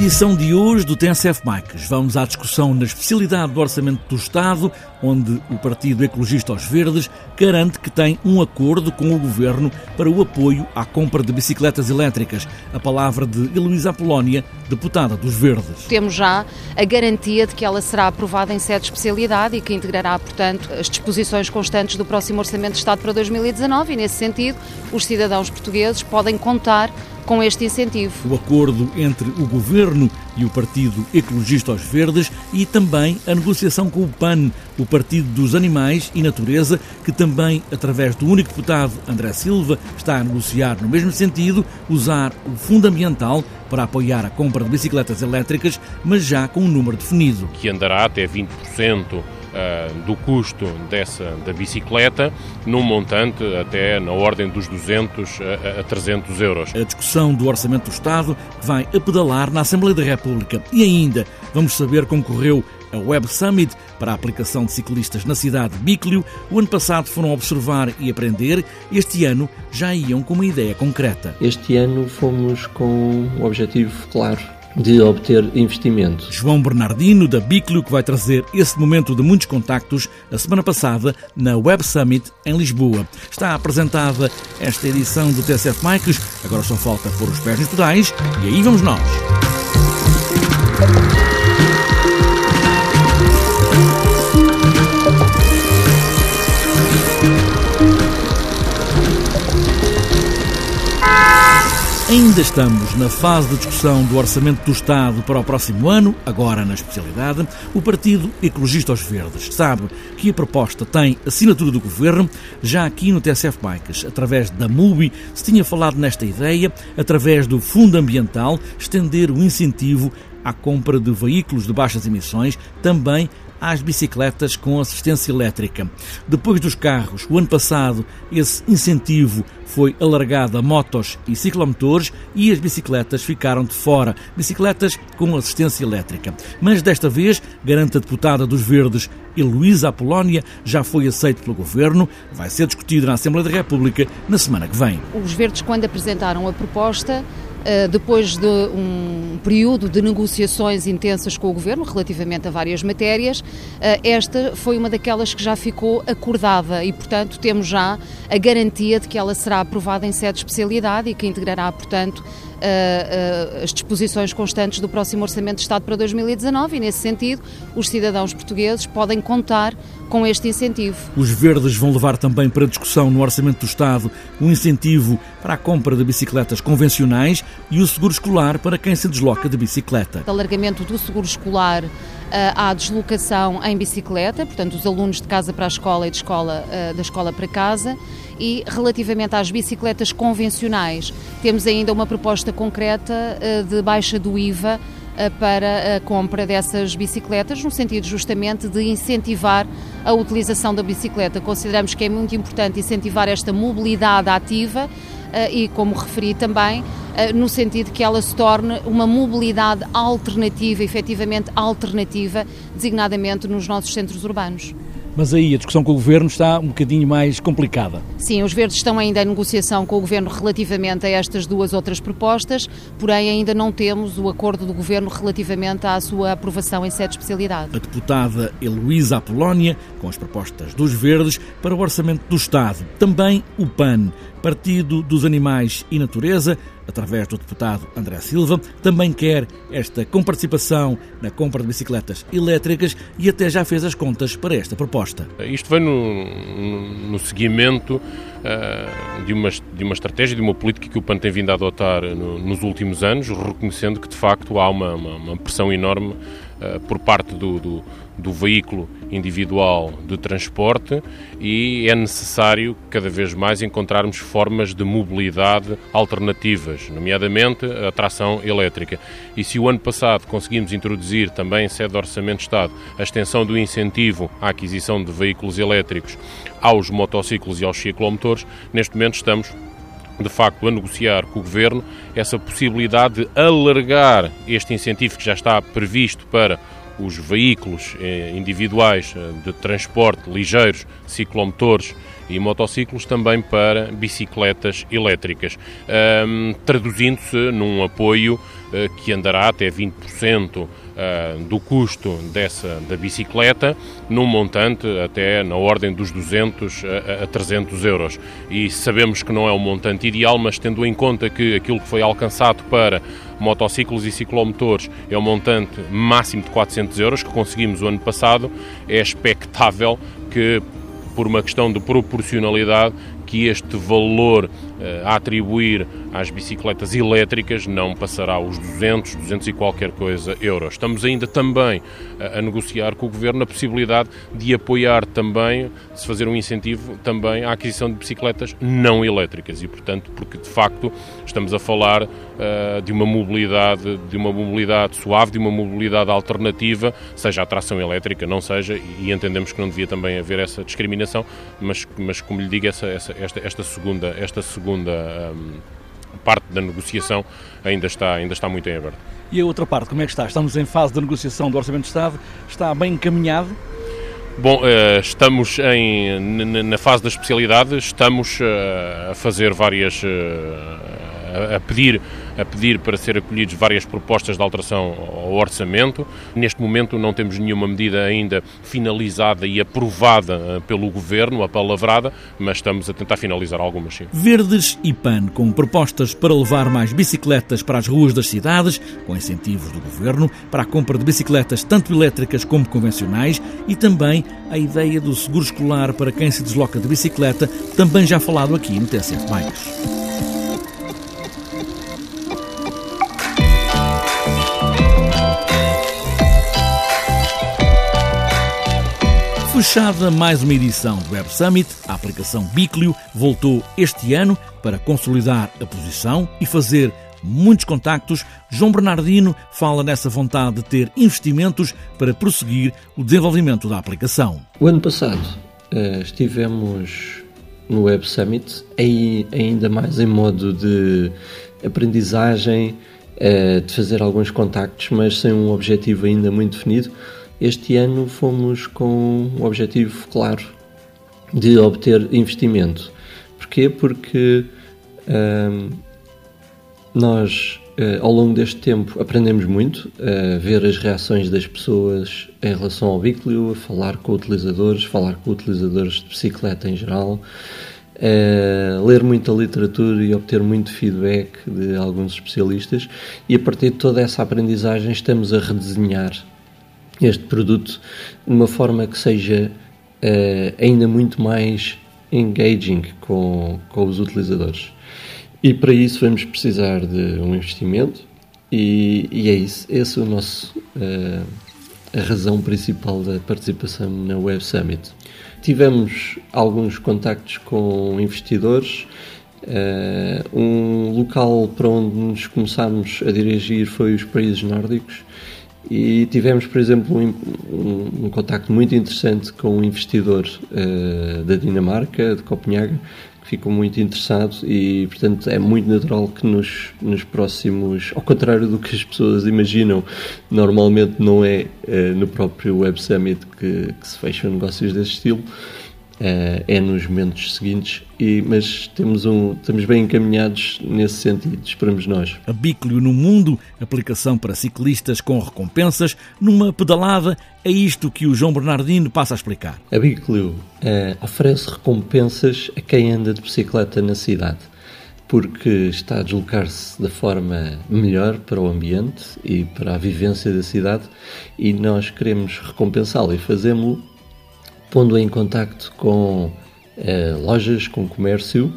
Edição de hoje do TNCF Bikes, vamos à discussão na especialidade do Orçamento do Estado, onde o Partido Ecologista aos Verdes garante que tem um acordo com o Governo para o apoio à compra de bicicletas elétricas. A palavra de Heloísa Apolónia, deputada dos Verdes. Temos já a garantia de que ela será aprovada em sede de especialidade e que integrará, portanto, as disposições constantes do próximo Orçamento de Estado para 2019 e, nesse sentido, os cidadãos portugueses podem contar com este incentivo. O acordo entre o Governo e o Partido Ecologista aos Verdes e também a negociação com o PAN, o Partido dos Animais e Natureza, que também, através do único deputado André Silva, está a negociar no mesmo sentido, usar o Fundo Ambiental para apoiar a compra de bicicletas elétricas, mas já com um número definido. Que andará até 20% uh, do custo dessa, da bicicleta, num montante até na ordem dos 200 a, a 300 euros. A discussão do Orçamento do Estado vai a pedalar na Assembleia da República e ainda vamos saber como correu a Web Summit para a aplicação de ciclistas na cidade de Biclio. O ano passado foram observar e aprender, este ano já iam com uma ideia concreta. Este ano fomos com um objetivo claro de obter investimento. João Bernardino, da Biclio, que vai trazer esse momento de muitos contactos a semana passada na Web Summit em Lisboa. Está apresentada esta edição do TSF Mikes, agora só falta pôr os pés nos pedais e aí vamos nós. Ainda estamos na fase de discussão do Orçamento do Estado para o próximo ano, agora na especialidade. O Partido Ecologista aos Verdes sabe que a proposta tem assinatura do Governo. Já aqui no TSF Bikes, através da MUBI, se tinha falado nesta ideia, através do Fundo Ambiental, estender o incentivo à compra de veículos de baixas emissões, também às bicicletas com assistência elétrica. Depois dos carros, o ano passado, esse incentivo foi alargado a motos e ciclomotores e as bicicletas ficaram de fora, bicicletas com assistência elétrica. Mas desta vez, garante a deputada dos Verdes, Heloísa Apolónia, já foi aceito pelo Governo, vai ser discutido na Assembleia da República na semana que vem. Os Verdes, quando apresentaram a proposta, depois de um período de negociações intensas com o Governo relativamente a várias matérias, eh, esta foi uma daquelas que já ficou acordada e, portanto, temos já a garantia de que ela será aprovada em sede de especialidade e que integrará, portanto, as disposições constantes do próximo Orçamento de Estado para 2019 e, nesse sentido, os cidadãos portugueses podem contar com este incentivo. Os verdes vão levar também para discussão no Orçamento do Estado um incentivo para a compra de bicicletas convencionais e o seguro escolar para quem se desloca de bicicleta. Alargamento do seguro escolar à deslocação em bicicleta, portanto, os alunos de casa para a escola e de escola, da escola para casa. E relativamente às bicicletas convencionais, temos ainda uma proposta concreta de baixa do IVA para a compra dessas bicicletas, no sentido justamente de incentivar a utilização da bicicleta. Consideramos que é muito importante incentivar esta mobilidade ativa e, como referi também, no sentido que ela se torne uma mobilidade alternativa, efetivamente alternativa, designadamente nos nossos centros urbanos mas aí a discussão com o Governo está um bocadinho mais complicada. Sim, os Verdes estão ainda em negociação com o Governo relativamente a estas duas outras propostas, porém ainda não temos o acordo do Governo relativamente à sua aprovação em sede de especialidade. A deputada Heloísa Apolónia, com as propostas dos Verdes para o Orçamento do Estado. Também o PAN, Partido dos Animais e Natureza, através do deputado André Silva, também quer esta comparticipação na compra de bicicletas elétricas e até já fez as contas para esta proposta. Isto vem no, no seguimento uh, de, uma, de uma estratégia, de uma política que o PAN tem vindo a adotar no, nos últimos anos, reconhecendo que de facto há uma, uma, uma pressão enorme uh, por parte do, do do veículo individual de transporte e é necessário cada vez mais encontrarmos formas de mobilidade alternativas, nomeadamente a tração elétrica. E se o ano passado conseguimos introduzir também em sede do Orçamento de Estado a extensão do incentivo à aquisição de veículos elétricos aos motociclos e aos ciclomotores, neste momento estamos de facto a negociar com o Governo essa possibilidade de alargar este incentivo que já está previsto para os veículos eh, individuais eh, de transporte ligeiros, ciclomotores e motociclos também para bicicletas elétricas, traduzindo-se num apoio uh, que andará até 20% uh, do custo dessa da bicicleta, num montante até na ordem dos 200 a, a 300 euros. E sabemos que não é um montante ideal, mas tendo em conta que aquilo que foi alcançado para motociclos e ciclomotores. É um montante máximo de 400 euros que conseguimos o ano passado, é expectável que por uma questão de proporcionalidade que este valor a atribuir às bicicletas elétricas não passará os 200, 200 e qualquer coisa euros. Estamos ainda também a, a negociar com o Governo a possibilidade de apoiar também, se fazer um incentivo também à aquisição de bicicletas não elétricas e, portanto, porque de facto estamos a falar uh, de uma mobilidade, de uma mobilidade suave, de uma mobilidade alternativa, seja a tração elétrica, não seja, e entendemos que não devia também haver essa discriminação, mas, mas como lhe digo, essa, essa esta, esta segunda, esta segunda um, parte da negociação ainda está, ainda está muito em aberto. E a outra parte, como é que está? Estamos em fase de negociação do Orçamento de Estado, está bem encaminhado? Bom, eh, estamos em, na fase da especialidade, estamos eh, a fazer várias eh, a, pedir, a pedir para ser acolhidos várias propostas de alteração ao orçamento. Neste momento não temos nenhuma medida ainda finalizada e aprovada eh, pelo Governo, apalavrada, mas estamos a tentar finalizar algumas sim. Verdes e PAN, com propostas para levar mais bicicletas para as ruas das cidades, com incentivos do Governo para a compra de bicicletas tanto elétricas como convencionais e também a ideia do seguro escolar para quem se desloca de bicicleta, também já falado aqui no TSF Bikes. Fechada mais uma edição do Web Summit, a aplicação Biclio voltou este ano para consolidar a posição e fazer muitos contactos. João Bernardino fala nessa vontade de ter investimentos para prosseguir o desenvolvimento da aplicação. O ano passado uh, estivemos no Web Summit, ainda mais em modo de aprendizagem, uh, de fazer alguns contactos, mas sem um objetivo ainda muito definido este ano fomos com um objetivo claro de obter investimento. Porquê? Porque hum, nós, uh, ao longo deste tempo, aprendemos muito a ver as reações das pessoas em relação ao Biclio, a falar com utilizadores, falar com utilizadores de bicicleta em geral, uh, ler muita literatura e obter muito feedback de alguns especialistas, e a partir de toda essa aprendizagem estamos a redesenhar este produto de uma forma que seja uh, ainda muito mais engaging com, com os utilizadores. E para isso vamos precisar de um investimento e, e é isso, esse é o nosso uh, a razão principal da participação na Web Summit. Tivemos alguns contactos com investidores. Uh, um local para onde nos começámos a dirigir foi os países nórdicos e tivemos, por exemplo, um, um, um contacto muito interessante com um investidor uh, da Dinamarca, de Copenhague, que ficou muito interessado e, portanto, é muito natural que nos, nos próximos, ao contrário do que as pessoas imaginam, normalmente não é uh, no próprio Web Summit que, que se fecham negócios desse estilo, Uh, é nos momentos seguintes, e, mas temos um, estamos bem encaminhados nesse sentido, esperamos nós. A Biclio no Mundo, aplicação para ciclistas com recompensas, numa pedalada, é isto que o João Bernardino passa a explicar. A Biclio uh, oferece recompensas a quem anda de bicicleta na cidade porque está a deslocar-se da forma melhor para o ambiente e para a vivência da cidade e nós queremos recompensá-lo e fazemos-lo pondo em contacto com uh, lojas, com comércio,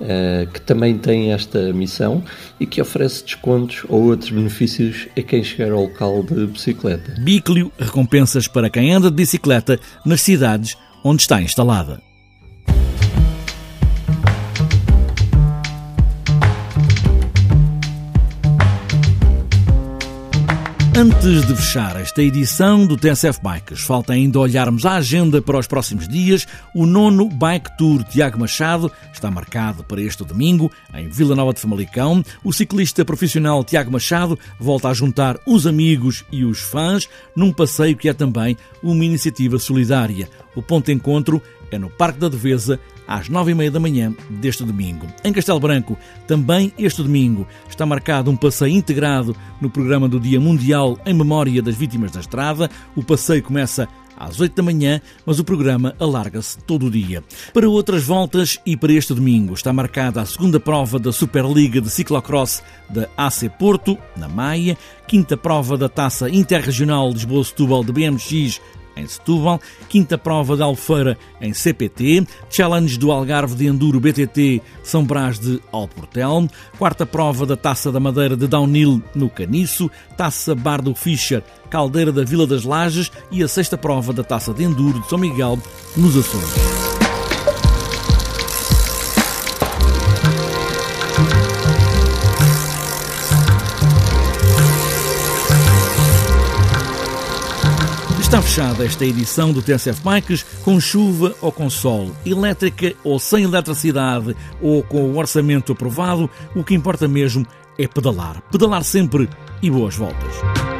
uh, que também tem esta missão e que oferece descontos ou outros benefícios a quem chegar ao local de bicicleta. Biclio, recompensas para quem anda de bicicleta nas cidades onde está instalada. Antes de fechar esta edição do TSF Bikes, falta ainda olharmos a agenda para os próximos dias. O nono Bike Tour Tiago Machado está marcado para este domingo, em Vila Nova de Famalicão. O ciclista profissional Tiago Machado volta a juntar os amigos e os fãs num passeio que é também uma iniciativa solidária. O ponto de encontro é no Parque da Devesa, às nove e meia da manhã deste domingo. Em Castelo Branco, também este domingo, está marcado um passeio integrado no programa do Dia Mundial em Memória das Vítimas da Estrada. O passeio começa às 8 da manhã, mas o programa alarga-se todo o dia. Para outras voltas e para este domingo está marcada a segunda prova da Superliga de Ciclocross da AC Porto, na Maia, quinta prova da Taça Interregional Lisboa-Setúbal de BMX em Setúbal, quinta prova da Alfeira em CPT, Challenge do Algarve de Enduro BTT São Brás de Alportel, quarta prova da Taça da Madeira de Downhill no Caniço, Taça Bar do Fischer, Caldeira da Vila das Lages e a sexta prova da Taça de Enduro de São Miguel nos Açores. Está fechada esta edição do TSF Bikes com chuva ou com sol, elétrica ou sem eletricidade ou com o orçamento aprovado, o que importa mesmo é pedalar. Pedalar sempre e boas voltas.